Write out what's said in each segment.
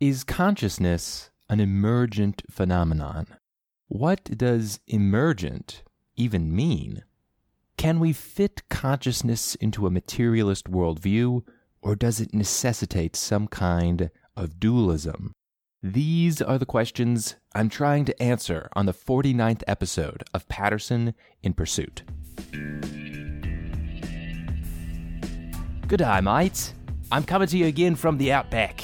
Is consciousness an emergent phenomenon? What does emergent even mean? Can we fit consciousness into a materialist worldview, or does it necessitate some kind of dualism? These are the questions I'm trying to answer on the 49th episode of Patterson in Pursuit. Good day, mates. I'm coming to you again from the outback,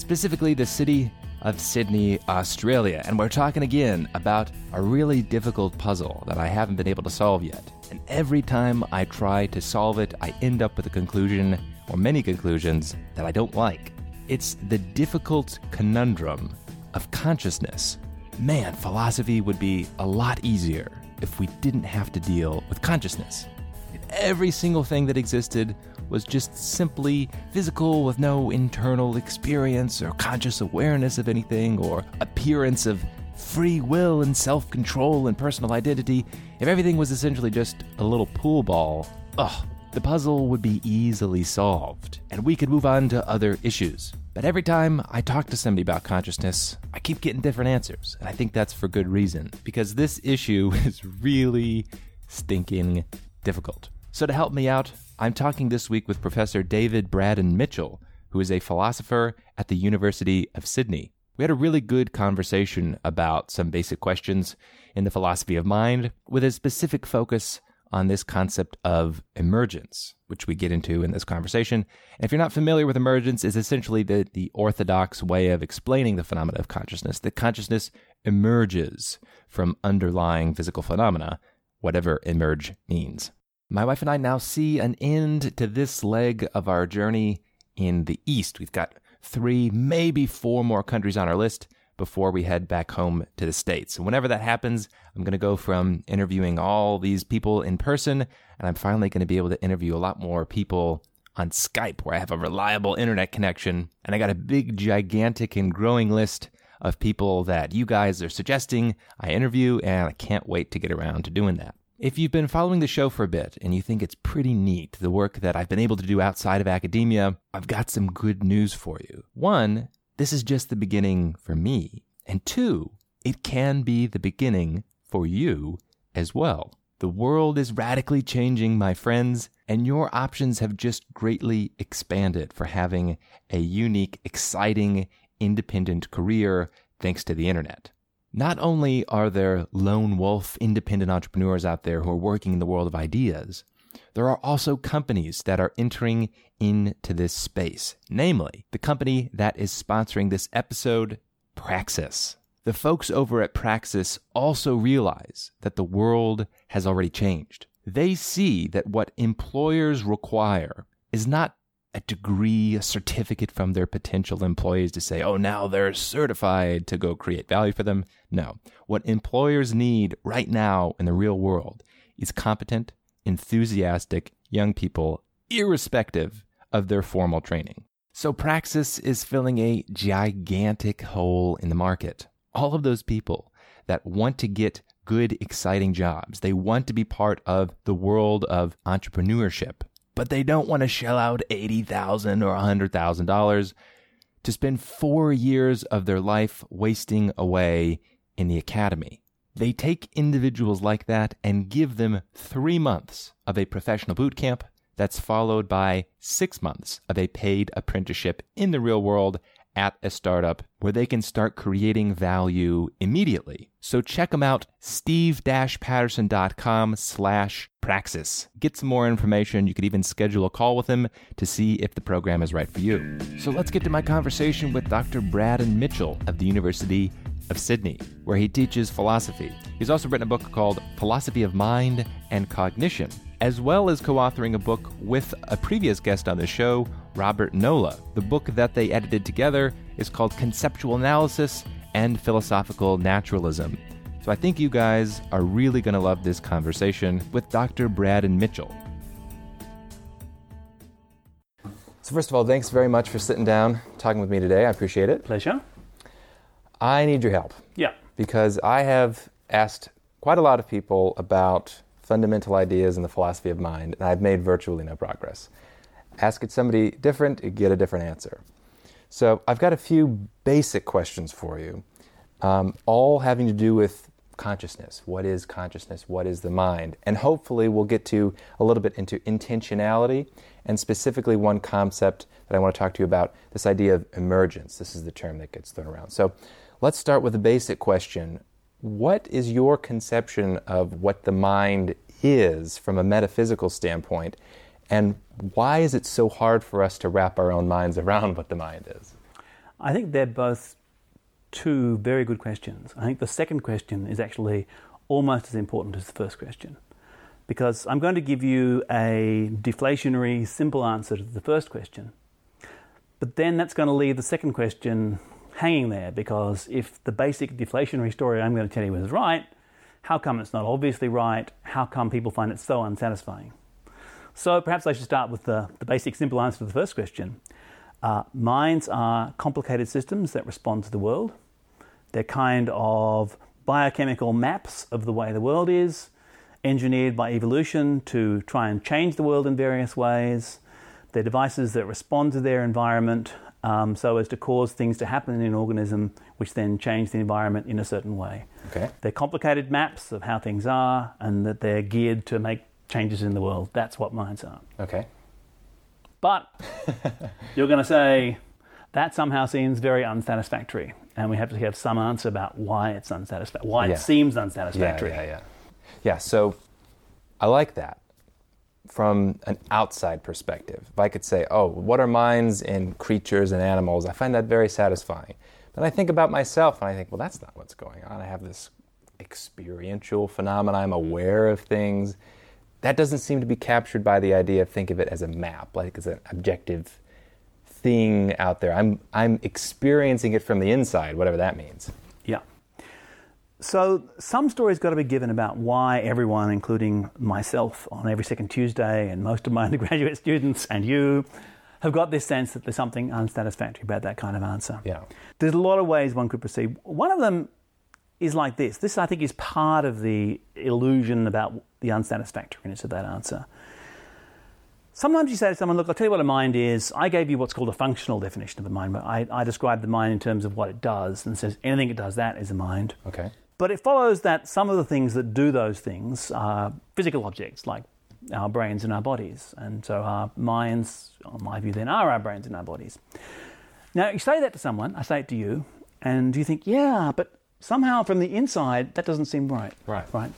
specifically the city of Sydney, Australia, and we're talking again about a really difficult puzzle that I haven't been able to solve yet. And every time I try to solve it, I end up with a conclusion, or many conclusions, that I don't like. It's the difficult conundrum of consciousness. Man, philosophy would be a lot easier if we didn't have to deal with consciousness. If every single thing that existed was just simply physical with no internal experience or conscious awareness of anything or appearance of free will and self control and personal identity, if everything was essentially just a little pool ball, ugh, the puzzle would be easily solved and we could move on to other issues. But every time I talk to somebody about consciousness, I keep getting different answers. And I think that's for good reason because this issue is really stinking difficult. So, to help me out, I'm talking this week with Professor David Braddon Mitchell, who is a philosopher at the University of Sydney. We had a really good conversation about some basic questions in the philosophy of mind with a specific focus on this concept of emergence, which we get into in this conversation. And if you're not familiar with emergence, is essentially the, the orthodox way of explaining the phenomena of consciousness. That consciousness emerges from underlying physical phenomena, whatever emerge means. My wife and I now see an end to this leg of our journey in the East. We've got three, maybe four more countries on our list before we head back home to the States. And whenever that happens, I'm going to go from interviewing all these people in person, and I'm finally going to be able to interview a lot more people on Skype where I have a reliable internet connection. And I got a big, gigantic, and growing list of people that you guys are suggesting I interview, and I can't wait to get around to doing that. If you've been following the show for a bit and you think it's pretty neat, the work that I've been able to do outside of academia, I've got some good news for you. One, this is just the beginning for me. And two, it can be the beginning for you as well. The world is radically changing, my friends, and your options have just greatly expanded for having a unique, exciting, independent career thanks to the internet. Not only are there lone wolf independent entrepreneurs out there who are working in the world of ideas, there are also companies that are entering into this space, namely the company that is sponsoring this episode, Praxis. The folks over at Praxis also realize that the world has already changed. They see that what employers require is not a degree, a certificate from their potential employees to say, oh, now they're certified to go create value for them. No. What employers need right now in the real world is competent, enthusiastic young people, irrespective of their formal training. So Praxis is filling a gigantic hole in the market. All of those people that want to get good, exciting jobs, they want to be part of the world of entrepreneurship but they don't want to shell out 80,000 or $100,000 to spend four years of their life wasting away in the academy. They take individuals like that and give them three months of a professional boot camp that's followed by six months of a paid apprenticeship in the real world at a startup where they can start creating value immediately. So check them out, steve-patterson.com slash praxis. Get some more information. You could even schedule a call with him to see if the program is right for you. So let's get to my conversation with Dr. Braddon Mitchell of the University of Sydney, where he teaches philosophy. He's also written a book called Philosophy of Mind and Cognition, as well as co authoring a book with a previous guest on the show, Robert Nola. The book that they edited together is called Conceptual Analysis and Philosophical Naturalism. So I think you guys are really going to love this conversation with Dr. Braddon Mitchell. So, first of all, thanks very much for sitting down, talking with me today. I appreciate it. Pleasure. I need your help. Yeah. Because I have asked quite a lot of people about fundamental ideas in the philosophy of mind, and I've made virtually no progress. Ask it somebody different, you get a different answer. So I've got a few basic questions for you, um, all having to do with consciousness. What is consciousness? What is the mind? And hopefully we'll get to a little bit into intentionality and specifically one concept that I want to talk to you about this idea of emergence. This is the term that gets thrown around. So let's start with a basic question. What is your conception of what the mind is from a metaphysical standpoint? And why is it so hard for us to wrap our own minds around what the mind is? I think they're both two very good questions. I think the second question is actually almost as important as the first question. Because I'm going to give you a deflationary, simple answer to the first question. But then that's going to leave the second question hanging there because if the basic deflationary story I'm going to tell you is right, how come it's not obviously right? How come people find it so unsatisfying? So perhaps I should start with the, the basic, simple answer to the first question. Uh, minds are complicated systems that respond to the world. They're kind of biochemical maps of the way the world is, engineered by evolution to try and change the world in various ways. They're devices that respond to their environment um, so as to cause things to happen in an organism which then change the environment in a certain way. Okay. They're complicated maps of how things are and that they're geared to make changes in the world. That's what minds are. Okay. But you're going to say that somehow seems very unsatisfactory, and we have to have some answer about why it's unsatisfactory, why Yeah. it seems unsatisfactory. Yeah, yeah, yeah. Yeah, so I like that from an outside perspective. If I could say, oh, what are minds in creatures and animals? I find that very satisfying. Then I think about myself and I think, well, that's not what's going on. I have this experiential phenomenon. I'm aware of things. That doesn't seem to be captured by the idea of think of it as a map, like as an objective thing out there. I'm I'm experiencing it from the inside, whatever that means. Yeah. So some stories got to be given about why everyone, including myself, on every second Tuesday, and most of my undergraduate students and you, have got this sense that there's something unsatisfactory about that kind of answer. Yeah. There's a lot of ways one could proceed. One of them is like this. This, I think, is part of the illusion about the unsatisfactoriness of that answer. Sometimes you say to someone, Look, I'll tell you what a mind is. I gave you what's called a functional definition of a mind, but I, I describe the mind in terms of what it does and says anything it does that is a mind. Okay. But it follows that some of the things that do those things are physical objects, like our brains and our bodies. And so our minds, in my view, then are our brains and our bodies. Now, you say that to someone, I say it to you, and you think, yeah, but somehow from the inside, that doesn't seem right. Right. Right.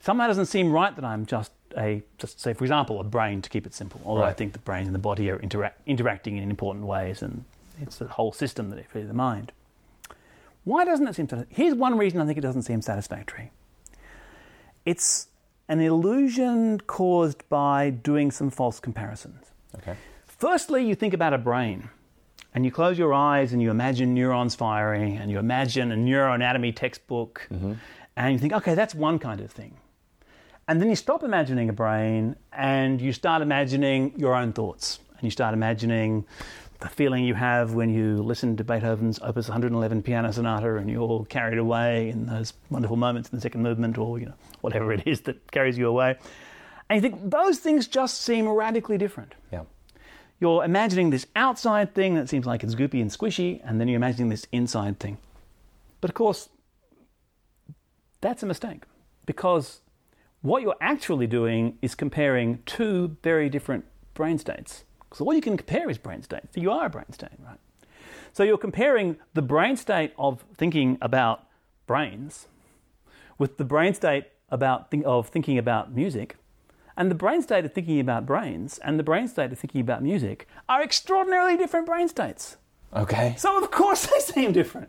Somehow it doesn't seem right that I'm just a, just say, for example, a brain to keep it simple. Although I think the brain and the body are interact, interacting in important ways, and it's the whole system that is really the mind. Why doesn't it seem to? Here's one reason I think it doesn't seem satisfactory. It's an illusion caused by doing some false comparisons. Okay. Firstly, you think about a brain and you close your eyes and you imagine neurons firing and you imagine a neuroanatomy textbook mm-hmm. and you think, okay, that's one kind of thing. And then you stop imagining a brain and you start imagining your own thoughts and you start imagining the feeling you have when you listen to Beethoven's Opus 111 Piano Sonata and you're all carried away in those wonderful moments in the second movement or you know whatever it is that carries you away. And you think those things just seem radically different. Yeah. You're imagining this outside thing that seems like it's goopy and squishy, and then you're imagining this inside thing. But of course, that's a mistake because what you're actually doing is comparing two very different brain states. Because all you can compare is brain state. So you are a brain state, right? So you're comparing the brain state of thinking about brains with the brain state about of thinking about music, and the brain state of thinking about brains and the brain state of thinking about music are extraordinarily different brain states. Okay. So of course they seem different.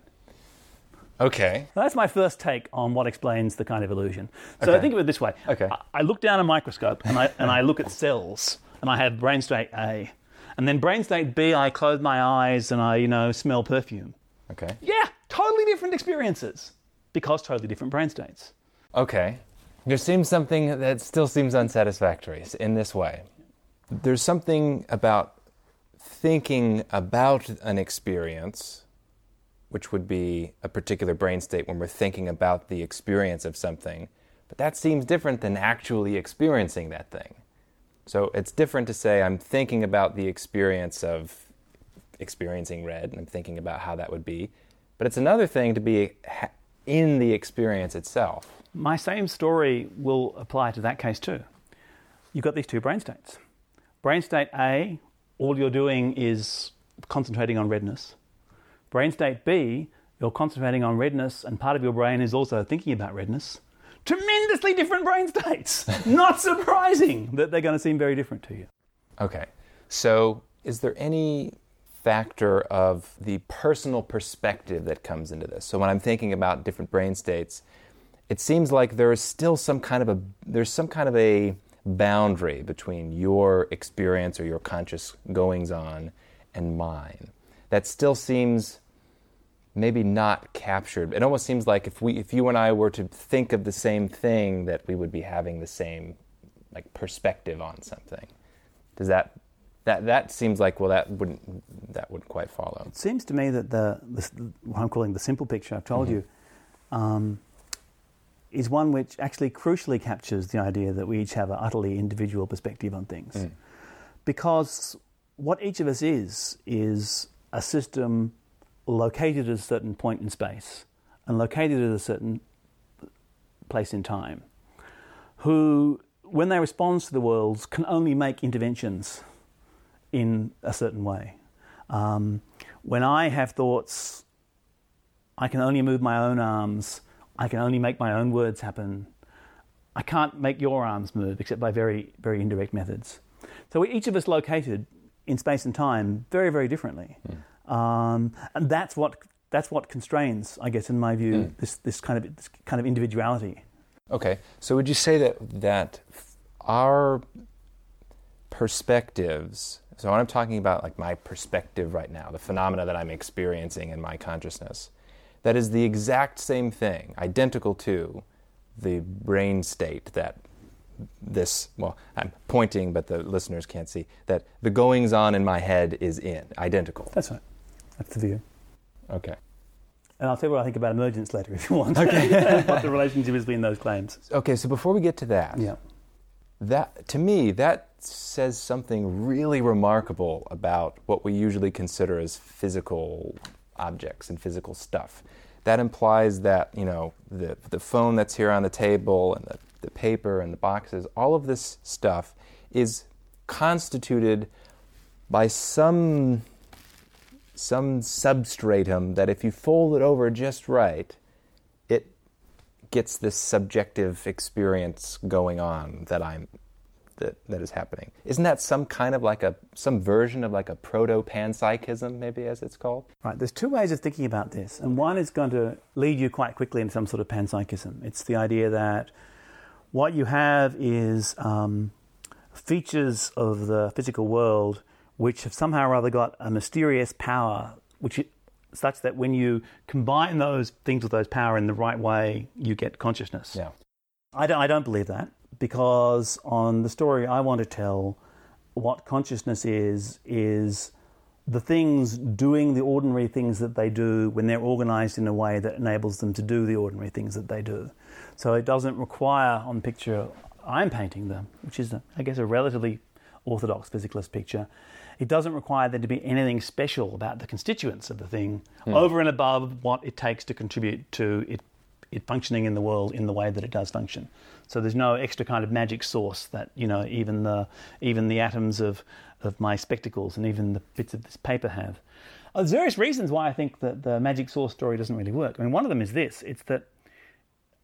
Okay. That's my first take on what explains the kind of illusion. So Okay. think of it this way. Okay. I, I look down a microscope and I, and I look at cells and I have brain state A. And then brain state B, I close my eyes and I, you know, smell perfume. Okay. Yeah, totally different experiences because totally different brain states. Okay. There seems something that still seems unsatisfactory in this way. There's something about thinking about an experience, which would be a particular brain state when we're thinking about the experience of something, but that seems different than actually experiencing that thing. So it's different to say I'm thinking about the experience of experiencing red and I'm thinking about how that would be. But it's another thing to be in the experience itself. My same story will apply to that case too. You've got these two brain states. Brain state A, all you're doing is concentrating on redness. Brain state B, you're concentrating on redness, and part of your brain is also thinking about redness. Tremendously different brain states. Not surprising that they're going to seem very different to you. Okay. So, is there any factor of the personal perspective that comes into this? So, when I'm thinking about different brain states, it seems like there is still some kind of a there's some kind of a boundary between your experience or your conscious goings on and mine. That still seems maybe not captured. It almost seems like if we if you and I were to think of the same thing that we would be having the same like perspective on something. Does that that that seems like well that wouldn't that wouldn't quite follow. It seems to me that the, the what I'm calling the simple picture I've told mm-hmm. you um, is one which actually crucially captures the idea that we each have an utterly individual perspective on things, mm. because what each of us is is a system located at a certain point in space and located at a certain place in time, who, when they respond to the world, can only make interventions in a certain way. Um, when I have thoughts, I can only move my own arms, I can only make my own words happen. I can't make your arms move except by very, very indirect methods. So we're each of us located in space and time very, very differently. Mm. Um, and that's what, that's what constrains, I guess, in my view, mm. this, this, kind of, this kind of individuality. Okay. So would you say that, that our perspectives so when I'm talking about like my perspective right now, the phenomena that I'm experiencing in my consciousness, that is the exact same thing, identical to the brain state that this, well, I'm pointing, but the listeners can't see, that the goings on in my head is in, identical. That's right. That's the view. Okay. And I'll tell you what I think about emergence later if you want. Okay. what the relationship is between those claims. Okay, so before we get to that, yeah. that to me, that says something really remarkable about what we usually consider as physical objects and physical stuff. That implies that, you know, the, the phone that's here on the table and the, the paper and the boxes, all of this stuff is constituted by some some substratum that if you fold it over just right, it gets this subjective experience going on that I'm that, that is happening. Isn't that some kind of like a some version of like a proto panpsychism, maybe as it's called? Right. There's two ways of thinking about this, and one is going to lead you quite quickly into some sort of panpsychism. It's the idea that what you have is um, features of the physical world which have somehow or other got a mysterious power, which it, such that when you combine those things with those power in the right way, you get consciousness. Yeah. I don't, I don't believe that because on the story I want to tell, what consciousness is, is the things doing the ordinary things that they do when they're organized in a way that enables them to do the ordinary things that they do. So it doesn't require on the picture I'm painting them, which is, a, I guess, a relatively orthodox physicalist picture. It doesn't require there to be anything special about the constituents of the thing mm. over and above what it takes to contribute to it, it functioning in the world in the way that it does function. So there's no extra kind of magic sauce that you know even the even the atoms of of my spectacles and even the bits of this paper have. Uh, there's various reasons why I think that the magic sauce story doesn't really work. I mean, one of them is this: it's that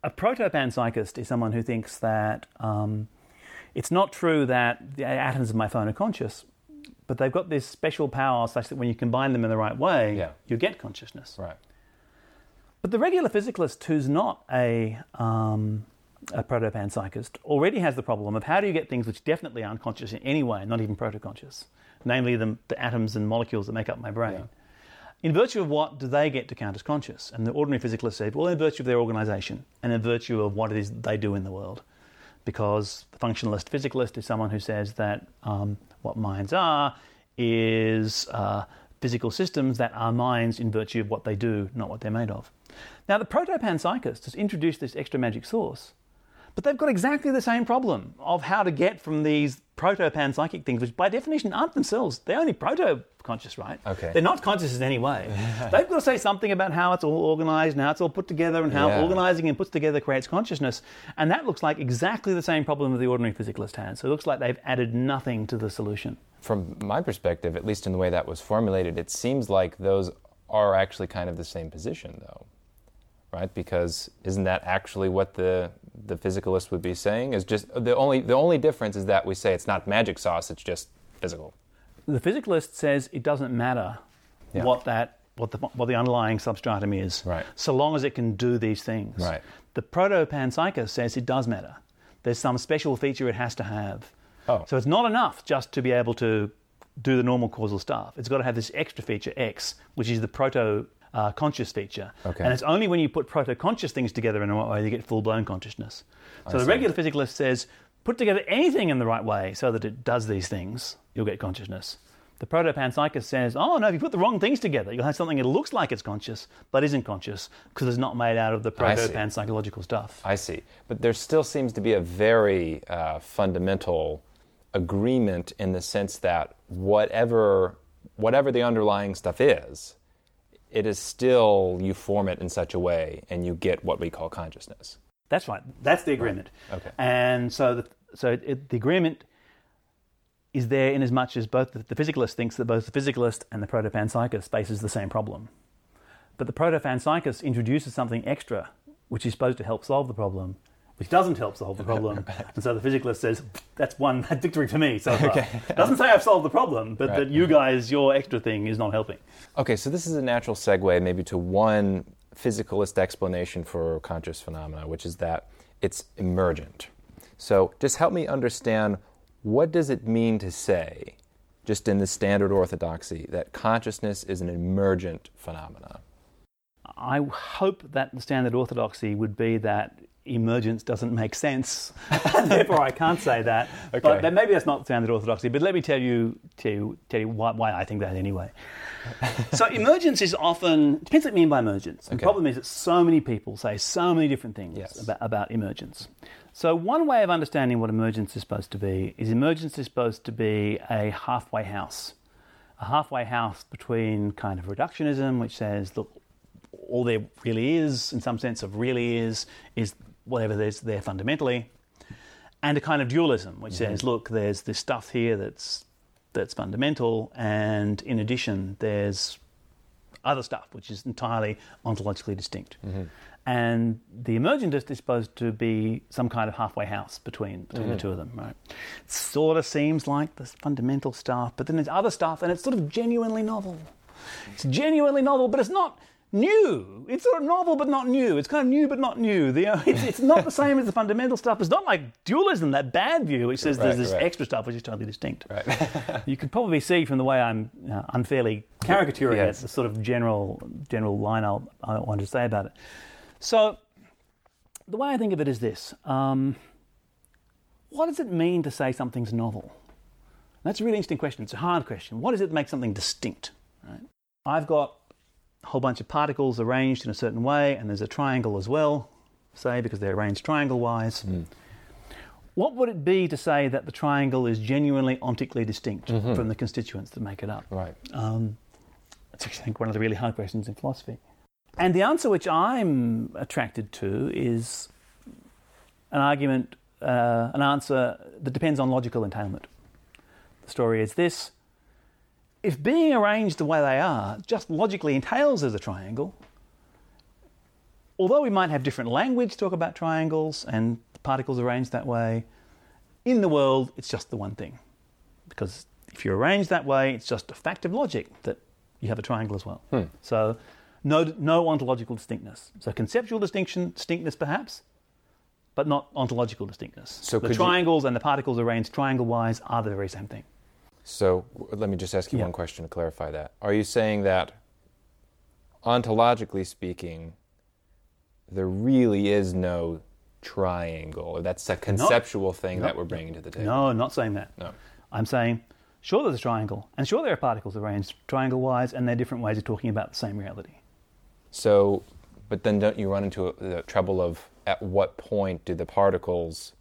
a proto-panpsychist is someone who thinks that um, it's not true that the atoms of my phone are conscious, but they've got this special power such that when you combine them in the right way, yeah. you get consciousness. Right. But the regular physicalist who's not a um, a proto-panpsychist already has the problem of how do you get things which definitely aren't conscious in any way, not even proto-conscious, namely the, the atoms and molecules that make up my brain. Yeah. In virtue of what do they get to count as conscious? And the ordinary physicalist said, well, in virtue of their organization and in virtue of what it is they do in the world. Because the functionalist physicalist is someone who says that um, what minds are is uh, physical systems that are minds in virtue of what they do, not what they're made of. Now, the proto panpsychist has introduced this extra magic sauce But they've got exactly the same problem of how to get from these proto panpsychic things, which by definition aren't themselves. They're only proto conscious, right? Okay. They're not conscious in any way. They've got to say something about how it's all organized and how it's all put together and how Yeah. organizing and puts together creates consciousness. And that looks like exactly the same problem that the ordinary physicalist has. So it looks like they've added nothing to the solution. From my perspective, at least in the way that was formulated, it seems like those are actually kind of the same position, though, right? Because isn't that actually what the the physicalist would be saying? Is just the only the only difference is that we say it's not magic sauce; it's just physical. The physicalist says it doesn't matter Yeah. what that what the what the underlying substratum is, Right. so long as it can do these things. Right. The proto panpsychist says it does matter. There's some special feature it has to have. Oh. So it's not enough just to be able to do the normal causal stuff. It's got to have this extra feature X, which is the proto uh, conscious feature. Okay. And it's only when you put proto conscious things together in the right way that you get full blown consciousness. So the see. regular physicalist says put together anything in the right way so that it does these things, you'll get consciousness. The proto panpsychist says, oh no, if you put the wrong things together, you'll have something that looks like it's conscious but isn't conscious because it's not made out of the proto see. panpsychological stuff. I see, but there still seems to be a very uh, fundamental agreement in the sense that whatever whatever the underlying stuff is, it is still you form it in such a way, and you get what we call consciousness. That's right. That's the agreement. Okay. And so, the, so it, the agreement is there in as much as both the, the physicalist thinks that both the physicalist and the proto-panpsychist faces the same problem. But the proto-panpsychist introduces something extra, which is supposed to help solve the problem, which doesn't help solve the problem. and so the physicalist says, "That's one victory for me so far." Doesn't say I've solved the problem, but Right. that you guys, your extra thing, is not helping. Okay, so this is a natural segue maybe to one physicalist explanation for conscious phenomena, which is that it's emergent. So just help me understand what does it mean to say, just in the standard orthodoxy, that consciousness is an emergent phenomena? I hope that the standard orthodoxy would be that emergence doesn't make sense, therefore I can't say that. Okay. But that maybe that's not standard orthodoxy. But let me tell you, tell you, tell you why, why I think that anyway. so emergence is often depends what you mean by emergence. The problem is that so many people say so many different things Yes. about, about emergence. So one way of understanding what emergence is supposed to be is emergence is supposed to be a halfway house a halfway house between kind of reductionism, which says, look, all there really is, in some sense of really is, is whatever there's there fundamentally, and a kind of dualism, which mm-hmm. says, look, there's this stuff here that's that's fundamental, and in addition, there's other stuff which is entirely ontologically distinct. Mm-hmm. And the emergentist is supposed to be some kind of halfway house between between the mm-hmm. two of them, right? It sort of seems like this fundamental stuff, but then there's other stuff, and it's sort of genuinely novel. It's genuinely novel, but it's not new. It's sort of novel, but not new. It's kind of new, but not new. The, uh, it's, it's not the same as the fundamental stuff. It's not like dualism, that bad view, which says Right, there's this right. extra stuff which is totally distinct. Right. You could probably see from the way I'm uh, unfairly caricaturing Yes. it, the sort of general general line I'll, I want to say about it. So, the way I think of it is this: um, What does it mean to say something's novel? That's a really interesting question. It's a hard question. What does it make something distinct? Right? I've got a whole bunch of particles arranged in a certain way, and there's a triangle as well, say because they're arranged triangle-wise. What would it be to say that the triangle is genuinely ontically distinct from the constituents that make it up? right. Um, it's actually, I think, one of the really hard questions in philosophy. And the answer which I'm attracted to is an argument, uh, an answer that depends on logical entailment. The story is this if being arranged the way they are just logically entails as a triangle, although we might have different language to talk about triangles and particles arranged that way, in the world it's just the one thing. Because if you're arranged that way, it's just a fact of logic that you have a triangle as well. Hmm. So no, no ontological distinctness. So conceptual distinction, distinctness perhaps, but not ontological distinctness. So the could you- triangles and the particles arranged triangle-wise are the very same thing. So let me just ask you Yeah. one question to clarify that. Are you saying that, ontologically speaking, there really is no triangle? Or that's a conceptual thing that we're bringing to the table? No, I'm not saying that. No. I'm saying, sure, there's a triangle, and sure, there are particles arranged triangle wise, and they're different ways of talking about the same reality. So, but then don't you run into the trouble of at what point do the particles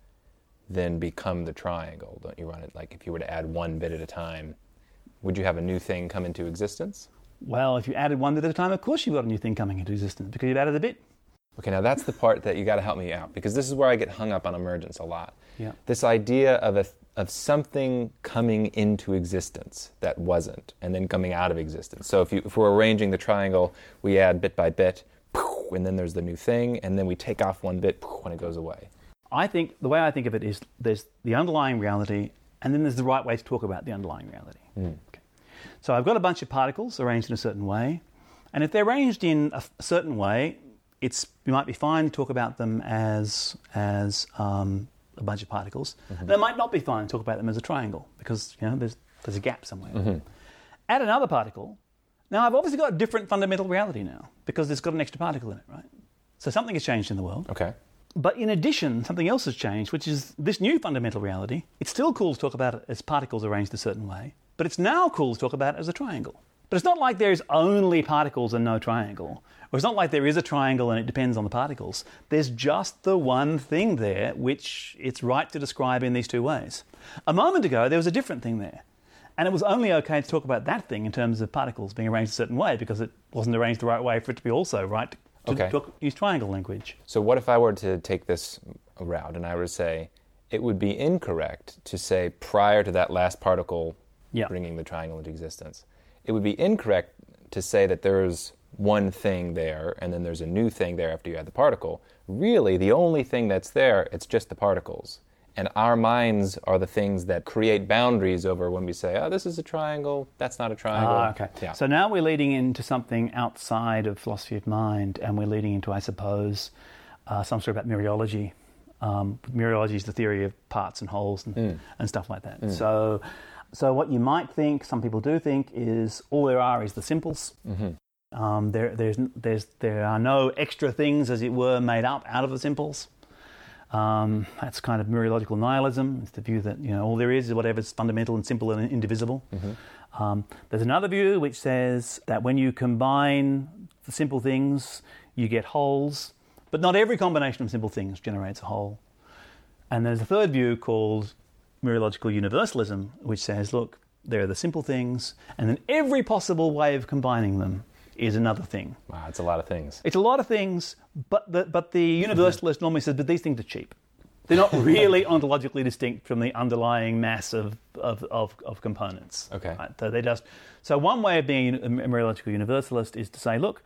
then become the triangle? Don't you run it like if you were to add one bit at a time, would you have a new thing come into existence? Well, if you added one bit at a time, of course you've got a new thing coming into existence because you've added a bit. Okay, now that's the part that you got to help me out because this is where I get hung up on emergence a lot. Yeah. This idea of a of something coming into existence that wasn't and then coming out of existence. So if you if we're arranging the triangle, we add bit by bit, and then there's the new thing, and then we take off one bit when it goes away. I think the way I think of it is there's the underlying reality, and then there's the right way to talk about the underlying reality. Mm. Okay. So I've got a bunch of particles arranged in a certain way, and if they're arranged in a certain way, it's you might be fine to talk about them as as um, a bunch of particles. Mm-hmm. It might not be fine to talk about them as a triangle because you know there's there's a gap somewhere. Mm-hmm. Add another particle. Now I've obviously got a different fundamental reality now because it's got an extra particle in it, right? So something has changed in the world. Okay. But in addition, something else has changed, which is this new fundamental reality. It's still cool to talk about it as particles arranged a certain way, but it's now cool to talk about it as a triangle. But it's not like there's only particles and no triangle. Or it's not like there is a triangle and it depends on the particles. There's just the one thing there which it's right to describe in these two ways. A moment ago, there was a different thing there. And it was only okay to talk about that thing in terms of particles being arranged a certain way because it wasn't arranged the right way for it to be also right to Okay. use triangle language. So what if I were to take this route and I were to say it would be incorrect to say prior to that last particle Yeah. bringing the triangle into existence. It would be incorrect to say that there's one thing there and then there's a new thing there after you add the particle. Really, the only thing that's there, it's just the particles. And our minds are the things that create boundaries over when we say, oh, this is a triangle, that's not a triangle. Ah, okay. Yeah. So now we're leading into something outside of philosophy of mind, and we're leading into, I suppose, uh, some sort of about mereology. Um, mereology is the theory of parts and wholes and, Mm. and stuff like that. So, so what you might think, some people do think, is all there are is the simples. Mm-hmm. Um, there, there's, there's, there are no extra things, as it were, made up out of the simples. Um, that's kind of mereological nihilism. It's the view that you know all there is is whatever's fundamental and simple and indivisible. Um, there's another view which says that when you combine the simple things, you get wholes, but not every combination of simple things generates a whole. And there's a third view called mereological universalism, which says, look, there are the simple things, and then every possible way of combining them is another thing. Wow, it's a lot of things. It's a lot of things, but the, but the universalist normally says, but these things are cheap. They're not really ontologically distinct from the underlying mass of, of, of, of components. Okay. Right? So they just so one way of being a mereological universalist is to say, look,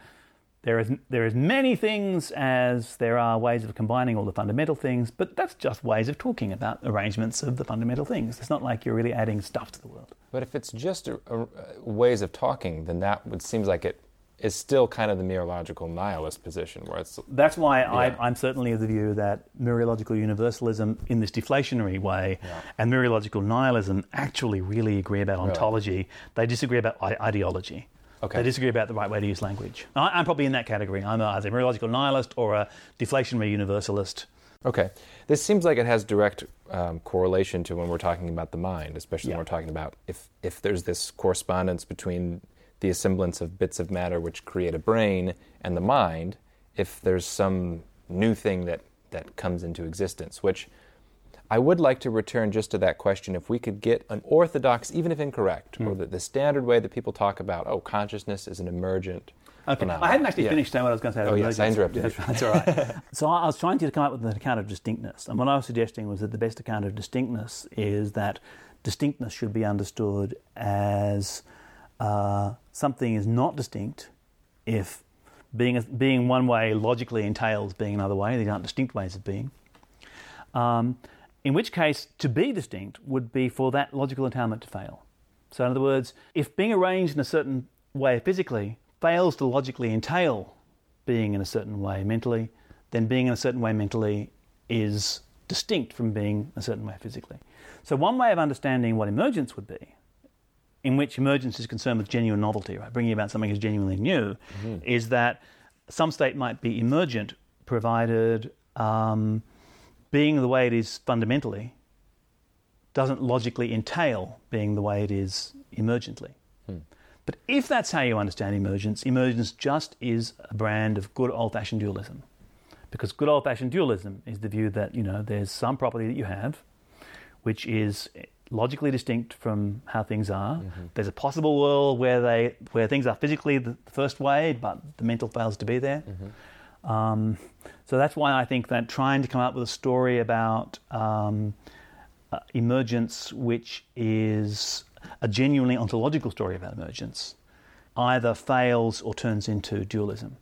there is there are as many things as there are ways of combining all the fundamental things, but that's just ways of talking about arrangements of the fundamental things. It's not like you're really adding stuff to the world. But if it's just a, a, ways of talking, then that would seems like it is still kind of the mereological nihilist position, where it's That's why Yeah. I, I'm certainly of the view that mereological universalism, in this deflationary way, Yeah. and mereological nihilism actually really agree about ontology. They disagree about I- ideology. Okay. They disagree about the right way to use language. I, I'm probably in that category. I'm either a mereological nihilist or a deflationary universalist. Okay. This seems like it has direct um, correlation to when we're talking about the mind, especially Yeah. when we're talking about if, if there's this correspondence between the assemblance of bits of matter which create a brain and the mind, if there's some new thing that, that comes into existence, which I would like to return just to that question if we could get an orthodox, even if incorrect, or hmm. the, the standard way that people talk about, oh, consciousness is an emergent. Okay. phenomenon. I hadn't actually Yeah. finished saying what I was going to say. Oh, yes, I interrupted. That's, that's all right. so I was trying to come up with an account of distinctness. And what I was suggesting was that the best account of distinctness is that distinctness should be understood as uh, something is not distinct if being, being one way logically entails being another way. These aren't distinct ways of being. Um, in which case, to be distinct would be for that logical entailment to fail. So, in other words, if being arranged in a certain way physically fails to logically entail being in a certain way mentally, then being in a certain way mentally is distinct from being a certain way physically. So, one way of understanding what emergence would be, in which emergence is concerned with genuine novelty, right, bringing about something as genuinely new, is that some state might be emergent provided um, being the way it is fundamentally doesn't logically entail being the way it is emergently. But if that's how you understand emergence, emergence just is a brand of good old fashioned dualism. Because good old fashioned dualism is the view that, you know, there's some property that you have which is logically distinct from how things are. Mm-hmm. There's a possible world where they where things are physically the, first way, but the mental fails to be there. Mm-hmm. Um, so that's why I think that trying to come up with a story about um, uh, emergence, which is a genuinely ontological story about emergence, either fails or turns into dualism.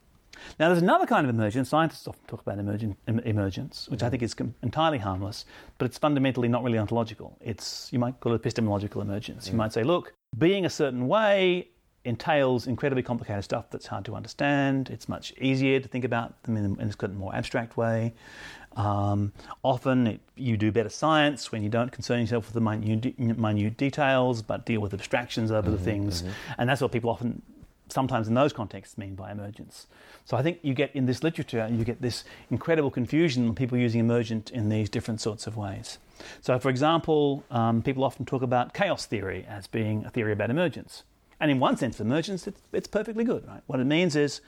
Now, there's another kind of emergence. Scientists often talk about emergence, which I think is entirely harmless, but it's fundamentally not really ontological. It's you might call it epistemological emergence. You might say, look, being a certain way entails incredibly complicated stuff that's hard to understand. It's much easier to think about them in, in a more abstract way. Um, often it, you do better science when you don't concern yourself with the minute, minute details, but deal with abstractions over mm-hmm, the things. Mm-hmm. And that's what people often sometimes in those contexts mean by emergence. So I think you get in this literature, you get this incredible confusion of people using emergent in these different sorts of ways. So, for example, um, people often talk about chaos theory as being a theory about emergence. And in one sense, emergence, it's, it's perfectly good, right? What it means is,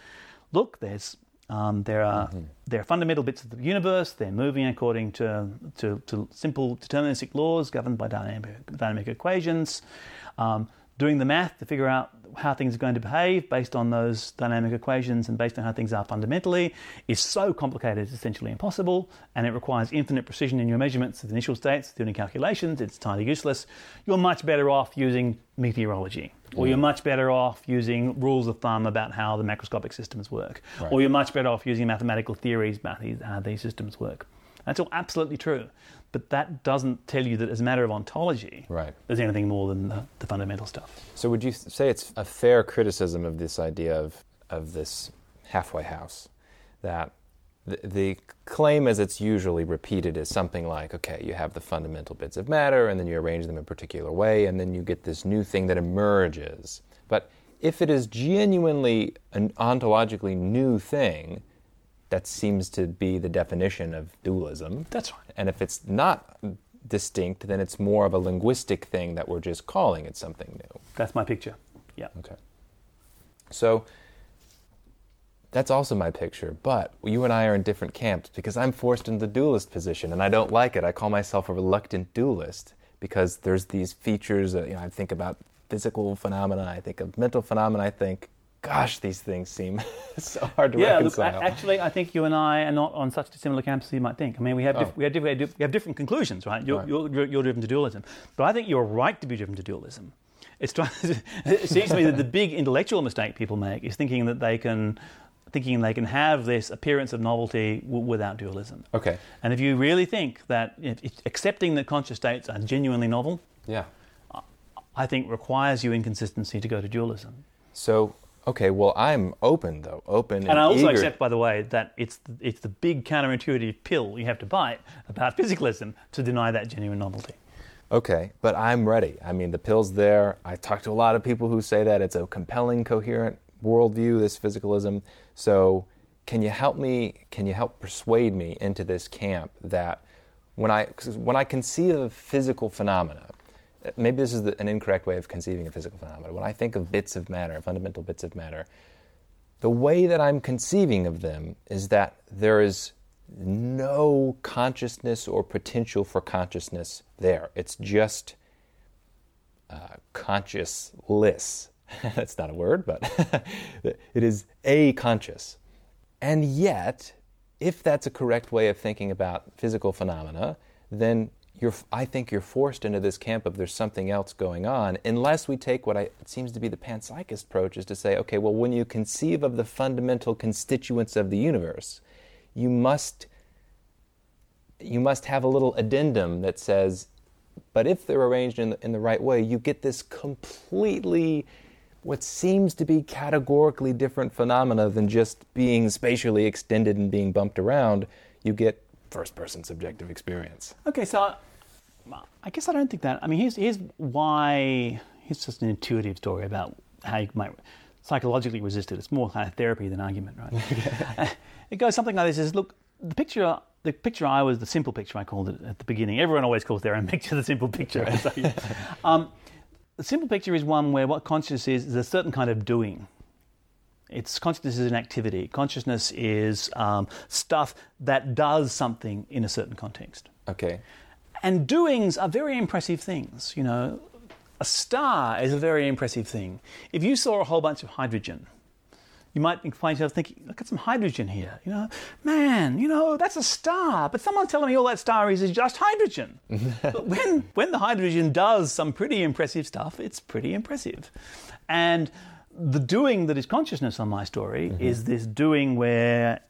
look, there's um, there are mm-hmm. there are fundamental bits of the universe. They're moving according to, to, to simple deterministic laws governed by dynamic, dynamic equations. Um, doing the math to figure out how things are going to behave based on those dynamic equations and based on how things are fundamentally is so complicated it's essentially impossible and it requires infinite precision in your measurements of the initial states doing calculations it's entirely useless you're much better off using meteorology or you're much better off using rules of thumb about how the macroscopic systems work right. or you're much better off using mathematical theories about how these systems work that's all absolutely true. But that doesn't tell you that as a matter of ontology, right. there's anything more than the, the fundamental stuff. So would you say it's a fair criticism of this idea of, of this halfway house that the, the claim as it's usually repeated is something like okay you have the fundamental bits of matter and then you arrange them in a particular way and then you get this new thing that emerges but if it is genuinely an ontologically new thing that seems to be the definition of dualism. That's right. And if it's not distinct, then it's more of a linguistic thing that we're just calling it something new. That's my picture. Yeah. Okay. So that's also my picture, but you and I are in different camps because I'm forced into the dualist position and I don't like it. I call myself a reluctant dualist because there's these features, that, you know, I think about physical phenomena, I think of mental phenomena, I think gosh, these things seem so hard to yeah, reconcile. look, actually, I think you and I are not on such similar camps as you might think. I mean, we have, oh. we, have we have different conclusions, right? You're, right. You're, you're, driven to dualism. But I think you're right to be driven to dualism. It's trying, it seems to me that the big intellectual mistake people make is thinking that they can thinking they can have this appearance of novelty w- without dualism. Okay. And if you really think that accepting that conscious states are genuinely novel, yeah, I think requires you inconsistency to go to dualism. So Okay, well, I'm open though, open. And, and I also eager. accept, by the way, that it's the, it's the big counterintuitive pill you have to bite about physicalism to deny that genuine novelty. Okay, but I'm ready. I mean, the pill's there. I talk to a lot of people who say that it's a compelling, coherent worldview, this physicalism. So, can you help me? Can you help persuade me into this camp that when I when I conceive of physical phenomena, maybe this is the, an incorrect way of conceiving a physical phenomenon. When I think of bits of matter, fundamental bits of matter, the way that I'm conceiving of them is that there is no consciousness or potential for consciousness there. It's just uh, consciousless. That's not a word, but it is a conscious. And yet, if that's a correct way of thinking about physical phenomena, then you're, I think you're forced into this camp of there's something else going on, unless we take what I, seems to be the panpsychist approach is to say, okay, well, when you conceive of the fundamental constituents of the universe, you must you must have a little addendum that says, but if they're arranged in the, in the right way, you get this completely what seems to be categorically different phenomena than just being spatially extended and being bumped around. You get first person subjective experience. Okay, so I guess I don't think that. I mean, here's, here's why. Here's just an intuitive story about how you might psychologically resist it. It's more kind of therapy than argument, right? it goes something like this: "Is look, the picture, the picture I was the simple picture I called it at the beginning. Everyone always calls their own picture the simple picture. so, yeah. um, the simple picture is one where what consciousness is is a certain kind of doing. It's consciousness is an activity. Consciousness is um, stuff that does something in a certain context. Okay. And doings are very impressive things. You know, a star is a very impressive thing. If you saw a whole bunch of hydrogen, you might find yourself thinking, look at some hydrogen here. You know, man, you know, that's a star. But someone's telling me all that star is is just hydrogen. but when, when the hydrogen does some pretty impressive stuff, it's pretty impressive. And the doing that is consciousness on my story mm-hmm. is this doing where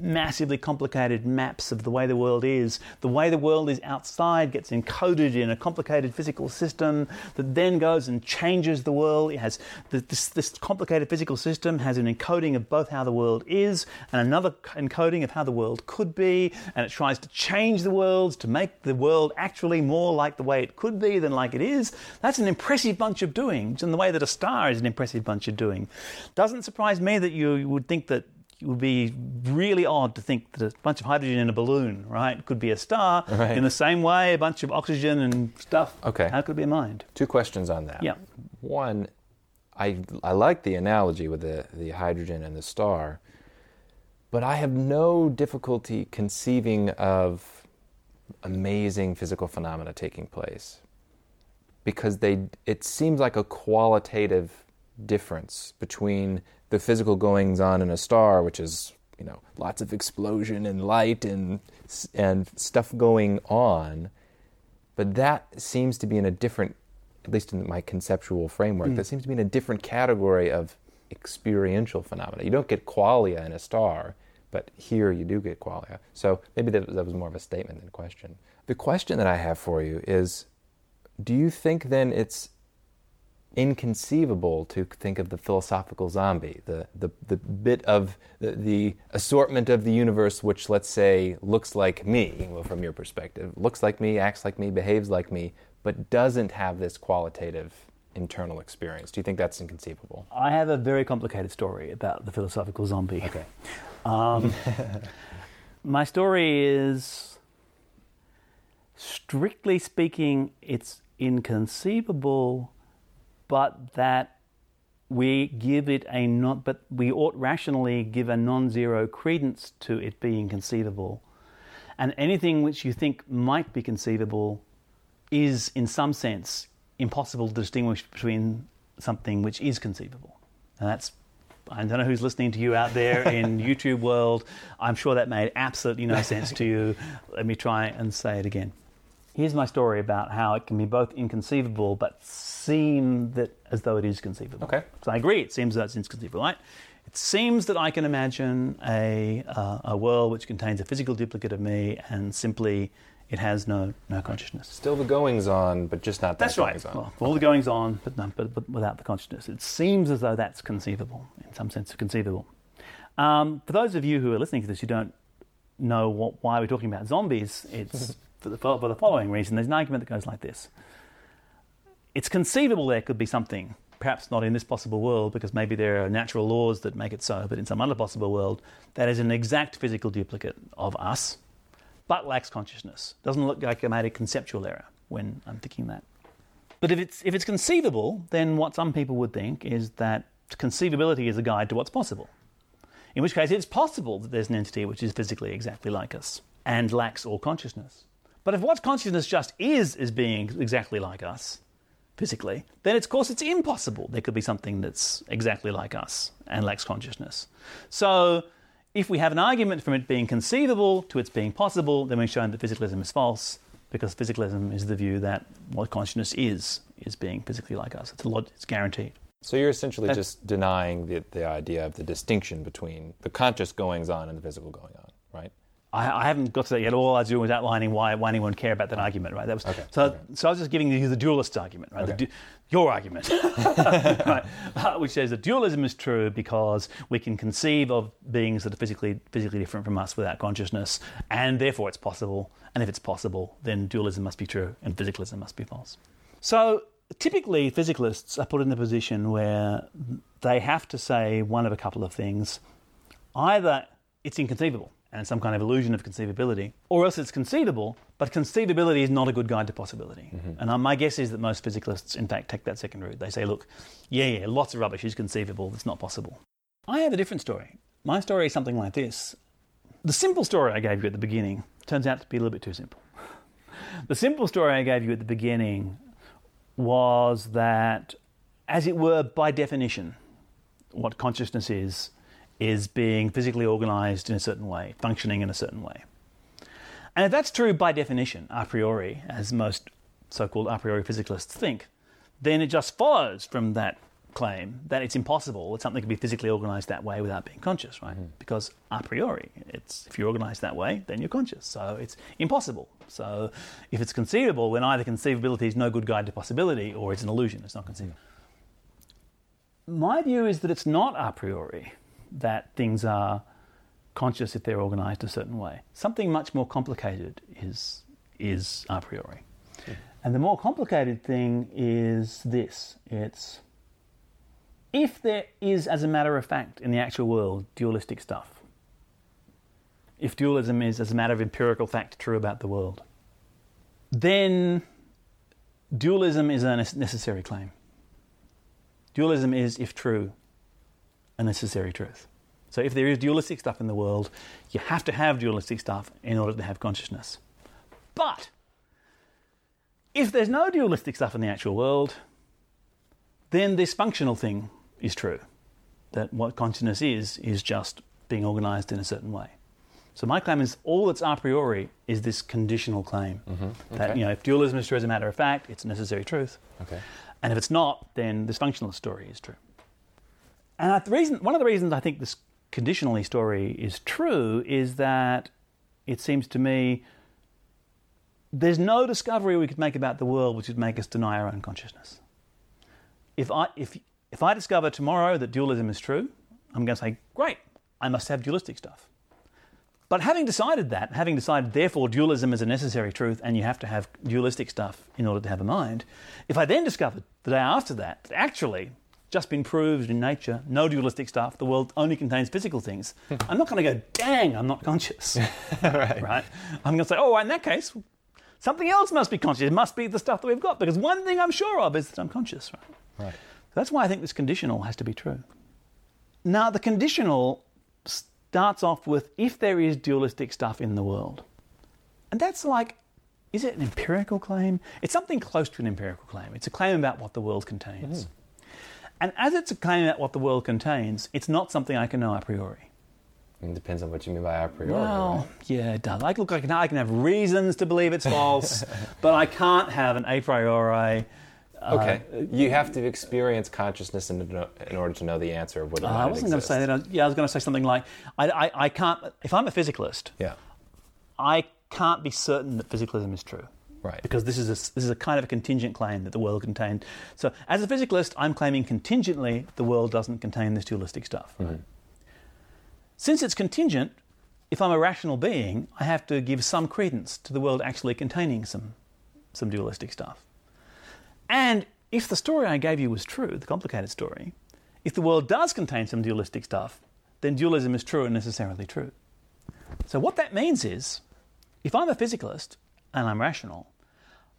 massively complicated maps of the way the world is. The way the world is outside gets encoded in a complicated physical system that then goes and changes the world. It has this, this complicated physical system has an encoding of both how the world is and another encoding of how the world could be, and it tries to change the world to make the world actually more like the way it could be than like it is. That's an impressive bunch of doings, and the way that a star is an impressive bunch of doing. Doesn't surprise me that you would think that it would be really odd to think that a bunch of hydrogen in a balloon, right, could be a star. Right. In the same way, a bunch of oxygen and stuff. Okay. How could it be a mind? Two questions on that. Yeah. One, I I like the analogy with the the hydrogen and the star, but I have no difficulty conceiving of amazing physical phenomena taking place because they it seems like a qualitative difference between the physical goings on in a star, which is you know lots of explosion and light and and stuff going on, but that seems to be in a different, at least in my conceptual framework, mm. that seems to be in a different category of experiential phenomena. You don't get qualia in a star, but here you do get qualia. So maybe that, that was more of a statement than a question. The question that I have for you is do you think then it's inconceivable to think of the philosophical zombie, the, the, the bit of the, the, assortment of the universe which, let's say, looks like me, well, from your perspective, looks like me, acts like me, behaves like me, but doesn't have this qualitative internal experience. Do you think that's inconceivable? I have a very complicated story about the philosophical zombie. Okay. Um, my story is, strictly speaking, it's inconceivable but that we give it a not, but we ought rationally give a non-zero credence to it being conceivable, and anything which you think might be conceivable is, in some sense, impossible to distinguish between something which is conceivable, and that's. I don't know who's listening to you out there in YouTube world. I'm sure that made absolutely no sense to you. Let me try and say it again. Here's my story about how it can be both inconceivable but seem that as though it is conceivable. Okay. So I agree, it seems that it's inconceivable, right? It seems that I can imagine a, uh, a world which contains a physical duplicate of me and simply it has no, no consciousness. Still the goings on, but just not that That's right. On. Well, all the goings on, but, no, but, but without the consciousness. It seems as though that's conceivable, in some sense, conceivable. Um, for those of you who are listening to this, you don't know what, why we're talking about zombies. It's for the, for the following reason. There's an argument that goes like this It's conceivable there could be something, perhaps not in this possible world, because maybe there are natural laws that make it so, but in some other possible world, that is an exact physical duplicate of us, but lacks consciousness. Doesn't look like I made a conceptual error when I'm thinking that. But if it's, if it's conceivable, then what some people would think is that conceivability is a guide to what's possible. In which case, it's possible that there's an entity which is physically exactly like us and lacks all consciousness. But if what consciousness just is is being exactly like us, physically, then of course it's impossible there could be something that's exactly like us and lacks consciousness. So if we have an argument from it being conceivable to its being possible, then we've shown that physicalism is false, because physicalism is the view that what consciousness is is being physically like us. It's, a lot, it's guaranteed. So you're essentially That's, just denying the, the idea of the distinction between the conscious goings on and the physical going on, right? I, I, haven't got to that yet. All I was doing was outlining why, why anyone would care about that argument, right? That was okay, so. Okay. So I was just giving you the dualist argument, right? Okay. Du- your argument, right? Uh, which says that dualism is true because we can conceive of beings that are physically physically different from us without consciousness, and therefore it's possible. And if it's possible, then dualism must be true and physicalism must be false. So typically, physicalists are put in the position where they have to say one of a couple of things: either it's inconceivable and some kind of illusion of conceivability, or else it's conceivable, but conceivability is not a good guide to possibility. Mm-hmm. And uh, my guess is that most physicalists, in fact, take that second route. They say, look, yeah, yeah, lots of rubbish is conceivable, it's not possible. I have a different story. My story is something like this. The simple story I gave you at the beginning turns out to be a little bit too simple. The simple story I gave you at the beginning was that, as it were, by definition, what consciousness is, is being physically organized in a certain way, functioning in a certain way. And if that's true by definition, a priori, as most so called a priori physicalists think, then it just follows from that claim that it's impossible that something can be physically organized that way without being conscious, right? Mm. Because a priori, it's if you're organized that way, then you're conscious. So it's impossible. So if it's conceivable, then either conceivability is no good guide to possibility or it's an illusion, it's not conceivable. Mm. My view is that it's not a priori that things are conscious if they're organized a certain way. Something much more complicated is, is a priori. Yeah. And the more complicated thing is this it's if there is, as a matter of fact, in the actual world, dualistic stuff, if dualism is, as a matter of empirical fact, true about the world, then dualism is a necessary claim. Dualism is, if true, a necessary truth. So if there is dualistic stuff in the world, you have to have dualistic stuff in order to have consciousness. But if there's no dualistic stuff in the actual world, then this functional thing is true. That what consciousness is, is just being organized in a certain way. So my claim is all that's a priori is this conditional claim mm-hmm. okay. that you know if dualism is true as a matter of fact, it's a necessary truth. Okay. And if it's not, then this functionalist story is true. And the reason, one of the reasons I think this conditionally story is true is that it seems to me there's no discovery we could make about the world which would make us deny our own consciousness. If I, if, if I discover tomorrow that dualism is true, I'm going to say, great, I must have dualistic stuff. But having decided that, having decided therefore dualism is a necessary truth and you have to have dualistic stuff in order to have a mind, if I then discovered the day after that, that actually just been proved in nature, no dualistic stuff, the world only contains physical things, I'm not going to go, dang, I'm not conscious. right. right. I'm going to say, oh, in that case, something else must be conscious. It must be the stuff that we've got, because one thing I'm sure of is that I'm conscious. Right. right. That's why I think this conditional has to be true. Now, the conditional starts off with if there is dualistic stuff in the world. And that's like, is it an empirical claim? It's something close to an empirical claim. It's a claim about what the world contains. Mm. And as it's a claim about what the world contains, it's not something I can know a priori. It depends on what you mean by a priori. Well, right? yeah, it does. Like, look, I can, I can have reasons to believe it's false, but I can't have an a priori. Uh, okay, you have to experience consciousness in, in order to know the answer of whether. Uh, I wasn't going to say that. Yeah, I was going to say something like, I, I, I can't. If I'm a physicalist, yeah, I can't be certain that physicalism is true. Right. Because this is a, this is a kind of a contingent claim that the world contained. So, as a physicalist, I'm claiming contingently the world doesn't contain this dualistic stuff. Right? Since it's contingent, if I'm a rational being, I have to give some credence to the world actually containing some, some dualistic stuff. And if the story I gave you was true, the complicated story, if the world does contain some dualistic stuff, then dualism is true and necessarily true. So, what that means is if I'm a physicalist and I'm rational,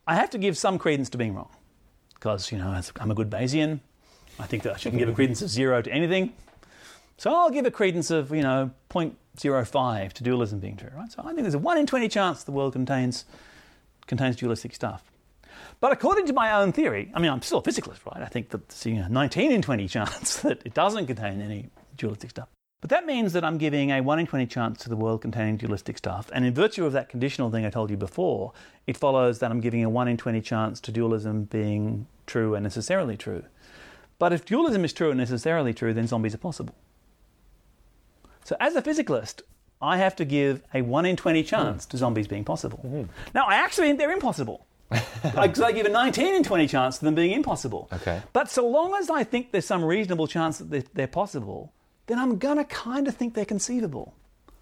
I have to give some credence to being wrong because, you know, I'm a good Bayesian. I think that I shouldn't give a credence of zero to anything. So I'll give a credence of, you know, 0.05 to dualism being true, right? So I think there's a 1 in 20 chance the world contains, contains dualistic stuff. But according to my own theory, I mean, I'm still a physicalist, right? I think that there's you know, 19 in 20 chance that it doesn't contain any dualistic stuff. But that means that I'm giving a 1 in 20 chance to the world containing dualistic stuff. And in virtue of that conditional thing I told you before, it follows that I'm giving a 1 in 20 chance to dualism being true and necessarily true. But if dualism is true and necessarily true, then zombies are possible. So as a physicalist, I have to give a 1 in 20 chance mm. to zombies being possible. Mm-hmm. Now, I actually think they're impossible. Because I give a 19 in 20 chance to them being impossible. Okay. But so long as I think there's some reasonable chance that they're, they're possible, then I'm going to kind of think they're conceivable.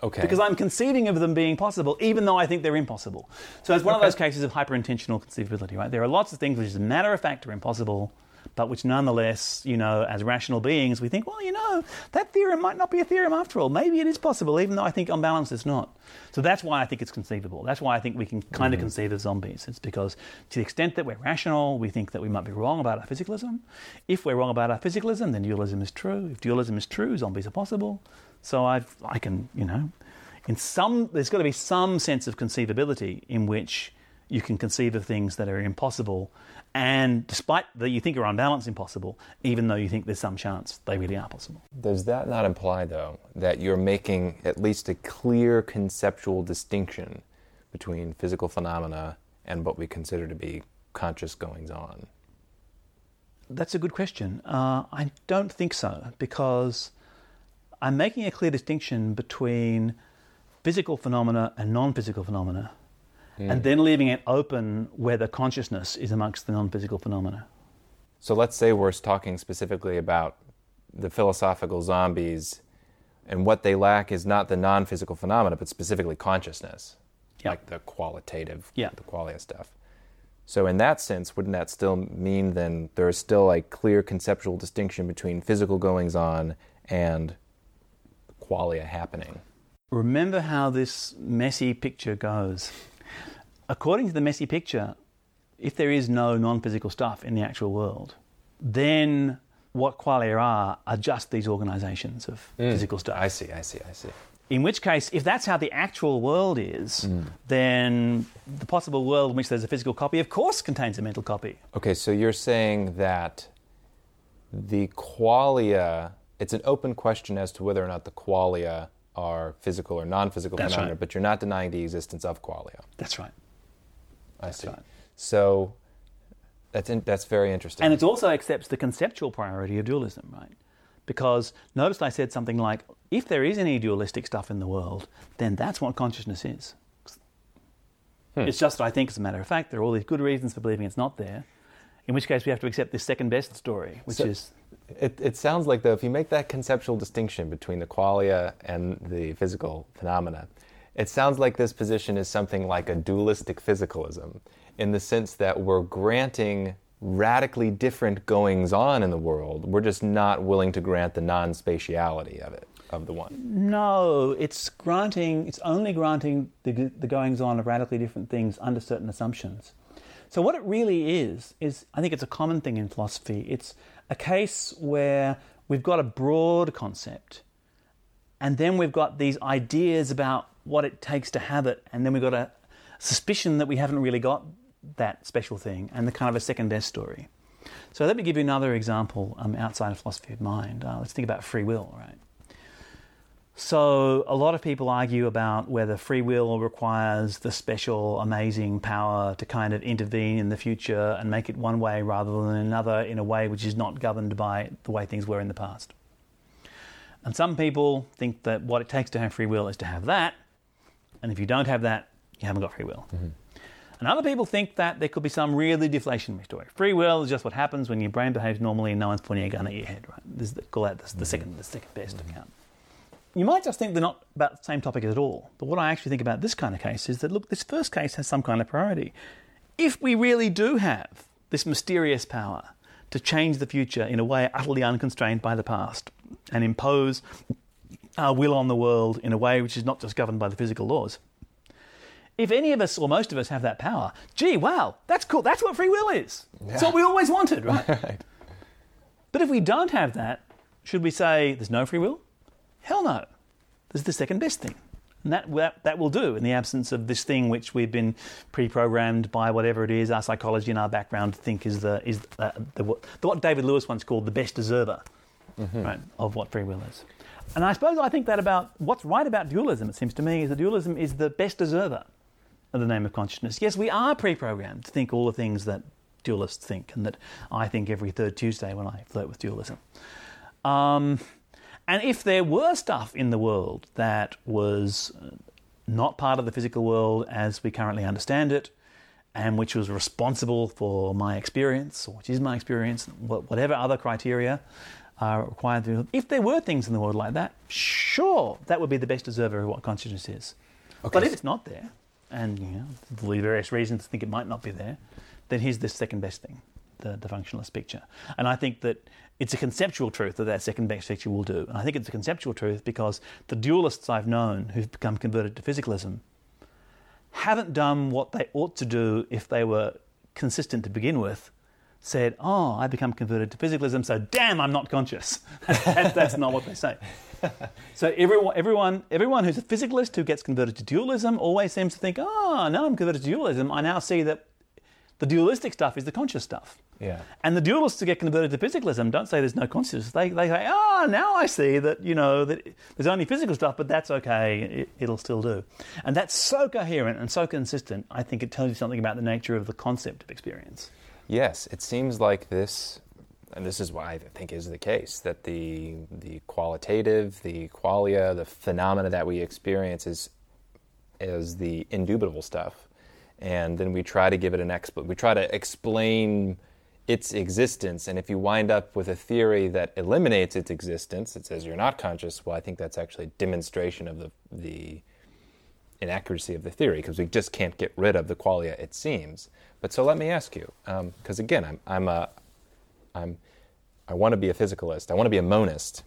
Okay. Because I'm conceiving of them being possible, even though I think they're impossible. So it's one okay. of those cases of hyperintensional conceivability, right? There are lots of things which, as a matter of fact, are impossible, but which nonetheless, you know, as rational beings, we think, well, you know, that theorem might not be a theorem after all. Maybe it is possible, even though I think on balance it's not. So that's why I think it's conceivable. That's why I think we can kind of Mm-hmm. conceive of zombies. It's because to the extent that we're rational, we think that we might be wrong about our physicalism. If we're wrong about our physicalism, then dualism is true. If dualism is true, zombies are possible. So I've, I can, you know, in some, there's got to be some sense of conceivability in which you can conceive of things that are impossible, and despite that you think are on balance impossible, even though you think there's some chance they really are possible. Does that not imply, though, that you're making at least a clear conceptual distinction between physical phenomena and what we consider to be conscious goings on? That's a good question. Uh, I don't think so because I'm making a clear distinction between physical phenomena and non-physical phenomena, and then leaving it open whether consciousness is amongst the non-physical phenomena. So let's say we're talking specifically about the philosophical zombies, and what they lack is not the non physical phenomena, but specifically consciousness, Yeah. like the qualitative, Yeah. the qualia stuff. So, in that sense, wouldn't that still mean then there is still a clear conceptual distinction between physical goings on and qualia happening? Remember how this messy picture goes. According to the messy picture, if there is no non physical stuff in the actual world, then what qualia are are just these organizations of mm. physical stuff. I see, I see, I see. In which case, if that's how the actual world is, mm. then the possible world in which there's a physical copy, of course, contains a mental copy. Okay, so you're saying that the qualia, it's an open question as to whether or not the qualia are physical or non physical phenomena, right. but you're not denying the existence of qualia. That's right. I see. right. So that's, in, that's very interesting. And it also accepts the conceptual priority of dualism, right? Because notice I said something like, if there is any dualistic stuff in the world, then that's what consciousness is. Hmm. It's just I think, as a matter of fact, there are all these good reasons for believing it's not there. In which case, we have to accept this second best story, which So- is It, it sounds like, though, if you make that conceptual distinction between the qualia and the physical phenomena, it sounds like this position is something like a dualistic physicalism, in the sense that we're granting radically different goings on in the world. We're just not willing to grant the non spatiality of it, of the one. No, it's granting. It's only granting the, the goings on of radically different things under certain assumptions. So what it really is is, I think it's a common thing in philosophy. It's a case where we've got a broad concept, and then we've got these ideas about what it takes to have it, and then we've got a suspicion that we haven't really got that special thing, and the kind of a second best story. So let me give you another example um, outside of philosophy of mind. Uh, let's think about free will, right? So, a lot of people argue about whether free will requires the special, amazing power to kind of intervene in the future and make it one way rather than another in a way which is not governed by the way things were in the past. And some people think that what it takes to have free will is to have that, and if you don't have that, you haven't got free will. Mm-hmm. And other people think that there could be some really deflationary story. Free will is just what happens when your brain behaves normally and no one's pointing a gun at your head, right? This is the, call that the, the second, the second best mm-hmm. account. You might just think they're not about the same topic at all. But what I actually think about this kind of case is that, look, this first case has some kind of priority. If we really do have this mysterious power to change the future in a way utterly unconstrained by the past and impose our will on the world in a way which is not just governed by the physical laws, if any of us or most of us have that power, gee, wow, that's cool. That's what free will is. It's what we always wanted, right? But if we don't have that, should we say there's no free will? Hell no. There's the second best thing. And that, that, that will do in the absence of this thing which we've been pre programmed by whatever it is, our psychology and our background to think is, the, is the, the, what, the, what David Lewis once called the best deserver mm-hmm. right, of what free will is. And I suppose I think that about what's right about dualism, it seems to me, is that dualism is the best deserver of the name of consciousness. Yes, we are pre programmed to think all the things that dualists think and that I think every third Tuesday when I flirt with dualism. Um, and if there were stuff in the world that was uh, not part of the physical world as we currently understand it, and which was responsible for my experience, or which is my experience, whatever other criteria are required to. If there were things in the world like that, sure, that would be the best deserver of what consciousness is. But if it's not there, and you know, the various reasons to think it might not be there, then here's the second best thing. the, the functionalist picture. And I think that it's a conceptual truth that that second best picture will do. And I think it's a conceptual truth because the dualists I've known who've become converted to physicalism haven't done what they ought to do if they were consistent to begin with. Said, "Oh, I become converted to physicalism, so damn, I'm not conscious." that's, that's not what they say. so everyone, everyone, everyone who's a physicalist who gets converted to dualism always seems to think, "Oh, now I'm converted to dualism. I now see that the dualistic stuff is the conscious stuff." Yeah. And the dualists who get converted to physicalism don't say there's no consciousness. They, they say, oh, now I see that, you know, that there's only physical stuff, but that's okay. It, will still do. And that's so coherent and so consistent. I think it tells you something about the nature of the concept of experience. Yes, it seems like this, and this is why I think is the case, that the, the qualitative, the qualia, the phenomena that we experience is, is the indubitable stuff. And then we try to give it an expl- we try to explain its existence. And if you wind up with a theory that eliminates its existence, it says you're not conscious, well, I think that's actually a demonstration of the, the inaccuracy of the theory because we just can't get rid of the qualia, it seems. But so let me ask you, because um, again, I'm, I'm a, I'm, I want to be a physicalist, I want to be a monist.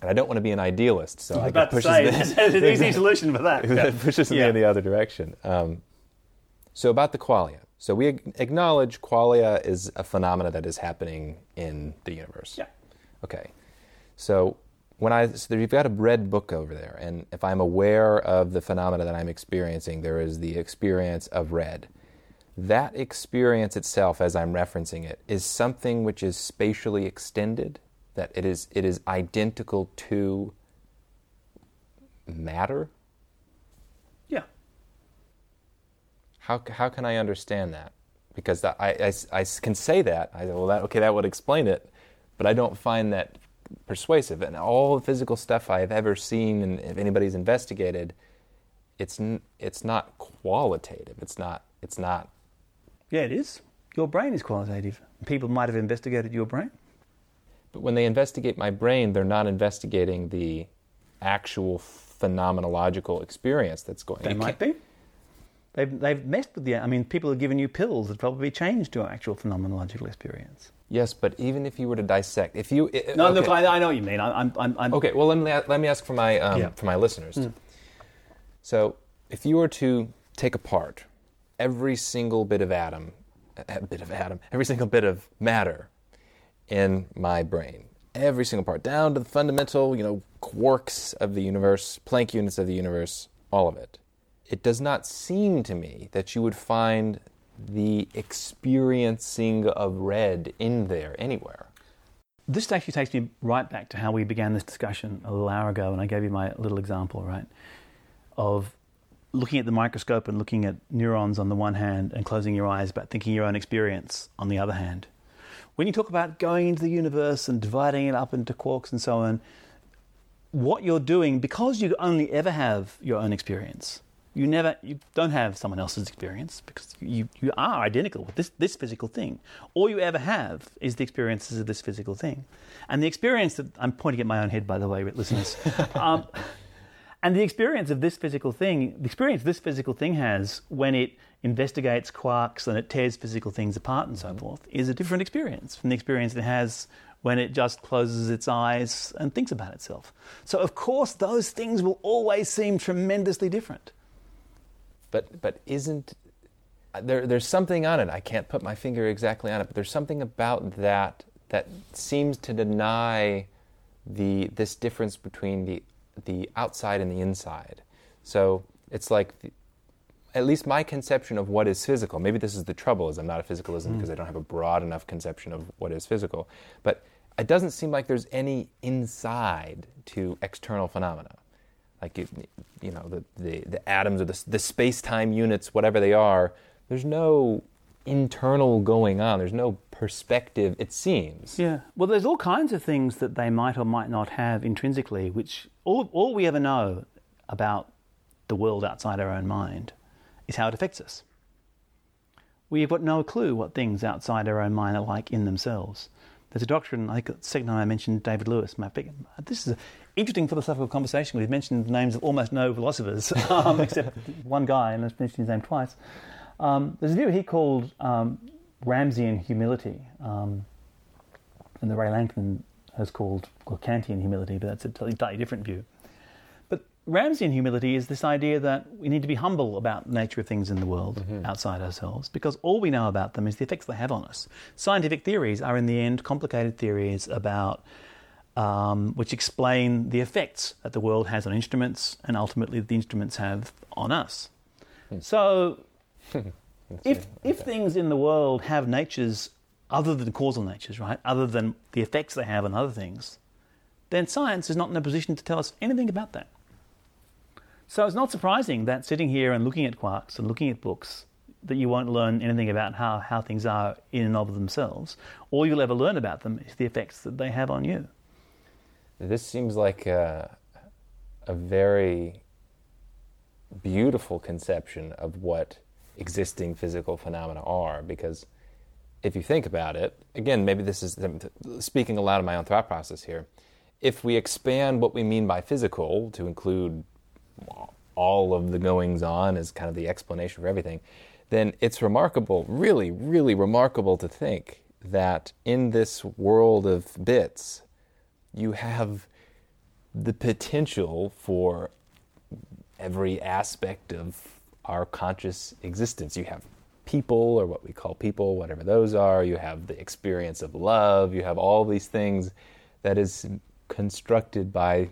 And I don't want to be an idealist, so I, I pushes say, me, there's an easy solution for that. that pushes yeah. me in the other direction. Um, so about the qualia, so we acknowledge qualia is a phenomena that is happening in the universe. Yeah. Okay. So when I so you've got a red book over there, and if I'm aware of the phenomena that I'm experiencing, there is the experience of red. That experience itself, as I'm referencing it, is something which is spatially extended. That it is it is identical to matter Yeah. How, how can I understand that? Because I, I, I can say that. I well, that, okay, that would explain it, but I don't find that persuasive. And all the physical stuff I have ever seen, and if anybody's investigated, it's it's not qualitative. It's not. It's not. Yeah, it is. Your brain is qualitative. People might have investigated your brain. But when they investigate my brain, they're not investigating the actual phenomenological experience that's going. On. They might be. They've, they've messed with the. I mean, people have given you pills that probably changed your actual phenomenological experience. Yes, but even if you were to dissect, if you it, no, okay. look, I, I, know what you mean. I, am I'm, I'm, okay. Well, let me let me ask for my um, yeah. for my listeners. Mm. So, if you were to take apart every single bit of atom, a bit of atom, every single bit of matter in my brain, every single part, down to the fundamental, you know, quarks of the universe, Planck units of the universe, all of it it does not seem to me that you would find the experiencing of red in there anywhere. This actually takes me right back to how we began this discussion a little hour ago, and I gave you my little example, right, of looking at the microscope and looking at neurons on the one hand and closing your eyes but thinking your own experience on the other hand. When you talk about going into the universe and dividing it up into quarks and so on, what you're doing, because you only ever have your own experience, you never you don't have someone else's experience because you, you are identical with this, this physical thing. All you ever have is the experiences of this physical thing. And the experience that I'm pointing at my own head, by the way, listeners. um, and the experience of this physical thing, the experience this physical thing has when it investigates quarks and it tears physical things apart and so mm-hmm. forth, is a different experience from the experience it has when it just closes its eyes and thinks about itself. So, of course, those things will always seem tremendously different but but isn't there? There's something on it. I can't put my finger exactly on it, but there's something about that that seems to deny the this difference between the the outside and the inside. So it's like. The, at least my conception of what is physical. Maybe this is the trouble is I'm not a physicalism because mm. I don't have a broad enough conception of what is physical. But it doesn't seem like there's any inside to external phenomena like you, you know the, the, the atoms or the, the space-time units whatever they are there's no internal going on there's no perspective it seems yeah well there's all kinds of things that they might or might not have intrinsically which all, all we ever know about the world outside our own mind is how it affects us we've got no clue what things outside our own mind are like in themselves there's a doctrine, I think the second time I mentioned David Lewis. This is an interesting philosophical conversation. We've mentioned the names of almost no philosophers, um, except one guy, and let's mention his name twice. Um, there's a view he called um, Ramseyan humility, um, and the Rae Langton has called well, Kantian humility, but that's a totally different view. But Ramseyan humility is this idea that we need to be humble about the nature of things in the world mm-hmm. outside ourselves, because all we know about them is the effects they have on us. Scientific theories are, in the end, complicated theories about um, which explain the effects that the world has on instruments and ultimately the instruments have on us. Hmm. So, if, if things in the world have natures other than causal natures, right, other than the effects they have on other things, then science is not in a position to tell us anything about that. So it's not surprising that sitting here and looking at quarks and looking at books, that you won't learn anything about how, how things are in and of themselves. All you'll ever learn about them is the effects that they have on you. This seems like a, a very beautiful conception of what existing physical phenomena are because if you think about it, again, maybe this is speaking a lot of my own thought process here. If we expand what we mean by physical to include all of the goings on as kind of the explanation for everything, then it's remarkable, really, really remarkable to think that in this world of bits, you have the potential for every aspect of our conscious existence. You have people, or what we call people, whatever those are. You have the experience of love. You have all these things that is constructed by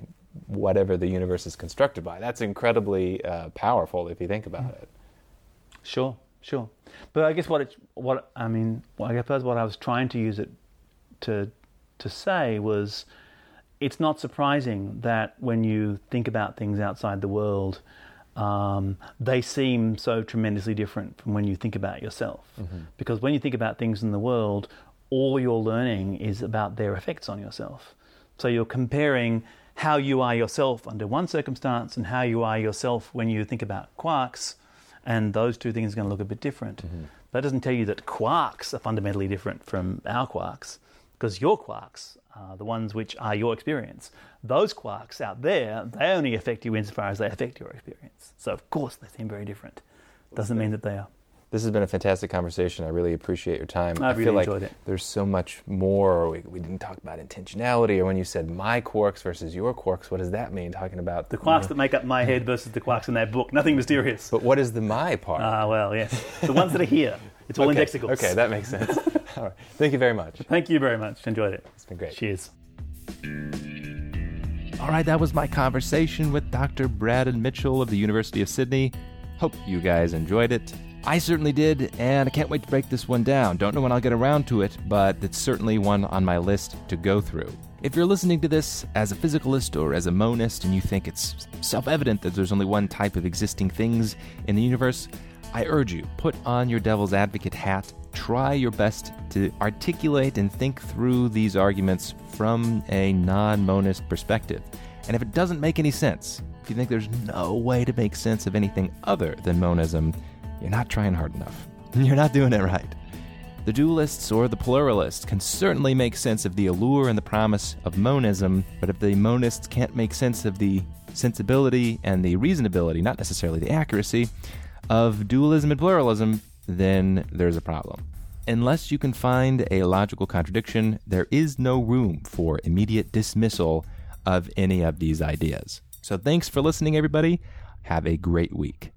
whatever the universe is constructed by. That's incredibly uh, powerful if you think about it. Sure, sure. But I guess what it's what I mean. I suppose what I was trying to use it to to say was it's not surprising that when you think about things outside the world, um, they seem so tremendously different from when you think about yourself. Mm-hmm. Because when you think about things in the world, all you're learning is about their effects on yourself. So you're comparing how you are yourself under one circumstance and how you are yourself when you think about quarks, and those two things are going to look a bit different. Mm-hmm. That doesn't tell you that quarks are fundamentally different from our quarks, because your quarks uh, the ones which are your experience. Those quarks out there, they only affect you insofar as they affect your experience. So, of course, they seem very different. Doesn't mean that they are. This has been a fantastic conversation. I really appreciate your time. I, really feel like enjoyed it. There's so much more. We, we, didn't talk about intentionality, or when you said my quarks versus your quarks, what does that mean? Talking about the quarks that make up my head versus the quarks in that book. Nothing mysterious. But what is the my part? Ah, uh, well, yes, the ones that are here. It's all okay. indexicals. Okay, that makes sense. all right. Thank you very much. Thank you very much. Enjoyed it. It's been great. Cheers. All right, that was my conversation with Dr. Braddon-Mitchell of the University of Sydney. Hope you guys enjoyed it. I certainly did, and I can't wait to break this one down. Don't know when I'll get around to it, but it's certainly one on my list to go through. If you're listening to this as a physicalist or as a monist and you think it's self evident that there's only one type of existing things in the universe, I urge you, put on your devil's advocate hat try your best to articulate and think through these arguments from a non monist perspective. And if it doesn't make any sense, if you think there's no way to make sense of anything other than monism, you're not trying hard enough. You're not doing it right. The dualists or the pluralists can certainly make sense of the allure and the promise of monism, but if the monists can't make sense of the sensibility and the reasonability, not necessarily the accuracy, of dualism and pluralism, then there's a problem. Unless you can find a logical contradiction, there is no room for immediate dismissal of any of these ideas. So thanks for listening, everybody. Have a great week.